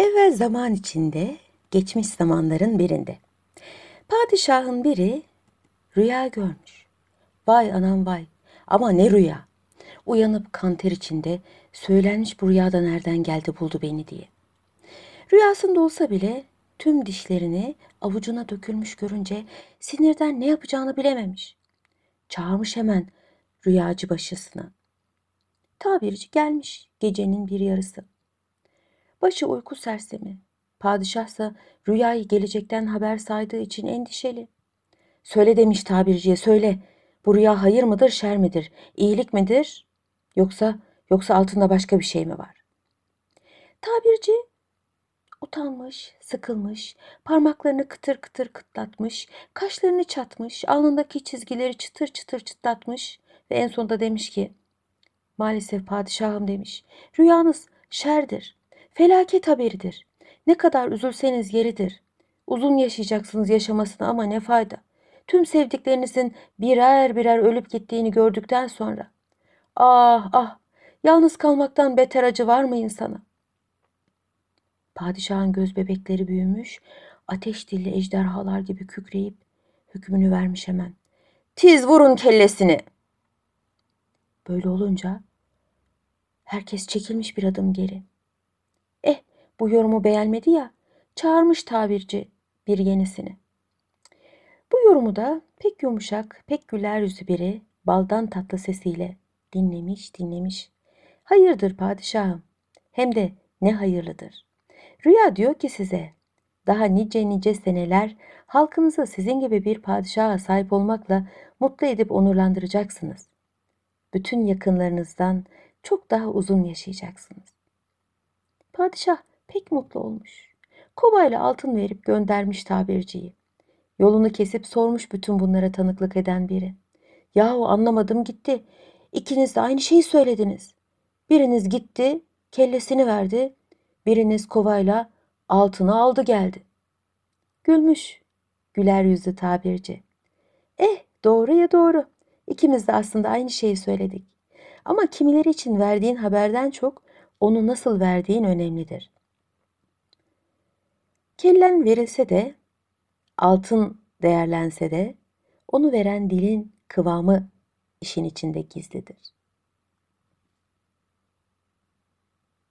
Evvel zaman içinde, geçmiş zamanların birinde. Padişahın biri rüya görmüş. Vay anam vay ama ne rüya. Uyanıp kanter içinde söylenmiş bu rüyada nereden geldi buldu beni diye. Rüyasında olsa bile tüm dişlerini avucuna dökülmüş görünce sinirden ne yapacağını bilememiş. Çağırmış hemen rüyacı başısına. Tabirci gelmiş gecenin bir yarısı. Başı uyku sersemi. Padişahsa rüyayı gelecekten haber saydığı için endişeli. Söyle demiş tabirciye söyle. Bu rüya hayır mıdır şer midir? İyilik midir? Yoksa yoksa altında başka bir şey mi var? Tabirci utanmış, sıkılmış, parmaklarını kıtır kıtır kıtlatmış, kaşlarını çatmış, alnındaki çizgileri çıtır çıtır çıtlatmış ve en sonunda demiş ki Maalesef padişahım demiş. Rüyanız şerdir. Felaket haberidir. Ne kadar üzülseniz yeridir. Uzun yaşayacaksınız yaşamasına ama ne fayda. Tüm sevdiklerinizin birer birer ölüp gittiğini gördükten sonra. Ah ah yalnız kalmaktan beter acı var mı insana? Padişahın göz bebekleri büyümüş, ateş dilli ejderhalar gibi kükreyip hükmünü vermiş hemen. Tiz vurun kellesini. Böyle olunca herkes çekilmiş bir adım geri. Bu yorumu beğenmedi ya çağırmış tabirci bir yenisini. Bu yorumu da pek yumuşak, pek güler yüzü biri baldan tatlı sesiyle dinlemiş dinlemiş. Hayırdır padişahım hem de ne hayırlıdır. Rüya diyor ki size daha nice nice seneler halkınızı sizin gibi bir padişaha sahip olmakla mutlu edip onurlandıracaksınız. Bütün yakınlarınızdan çok daha uzun yaşayacaksınız. Padişah pek mutlu olmuş. Kovayla altın verip göndermiş tabirciyi. Yolunu kesip sormuş bütün bunlara tanıklık eden biri. Yahu anlamadım gitti. İkiniz de aynı şeyi söylediniz. Biriniz gitti, kellesini verdi. Biriniz kovayla altını aldı geldi. Gülmüş, güler yüzlü tabirci. Eh doğru ya doğru. İkimiz de aslında aynı şeyi söyledik. Ama kimileri için verdiğin haberden çok onu nasıl verdiğin önemlidir. Kellen verilse de, altın değerlense de, onu veren dilin kıvamı işin içinde gizlidir.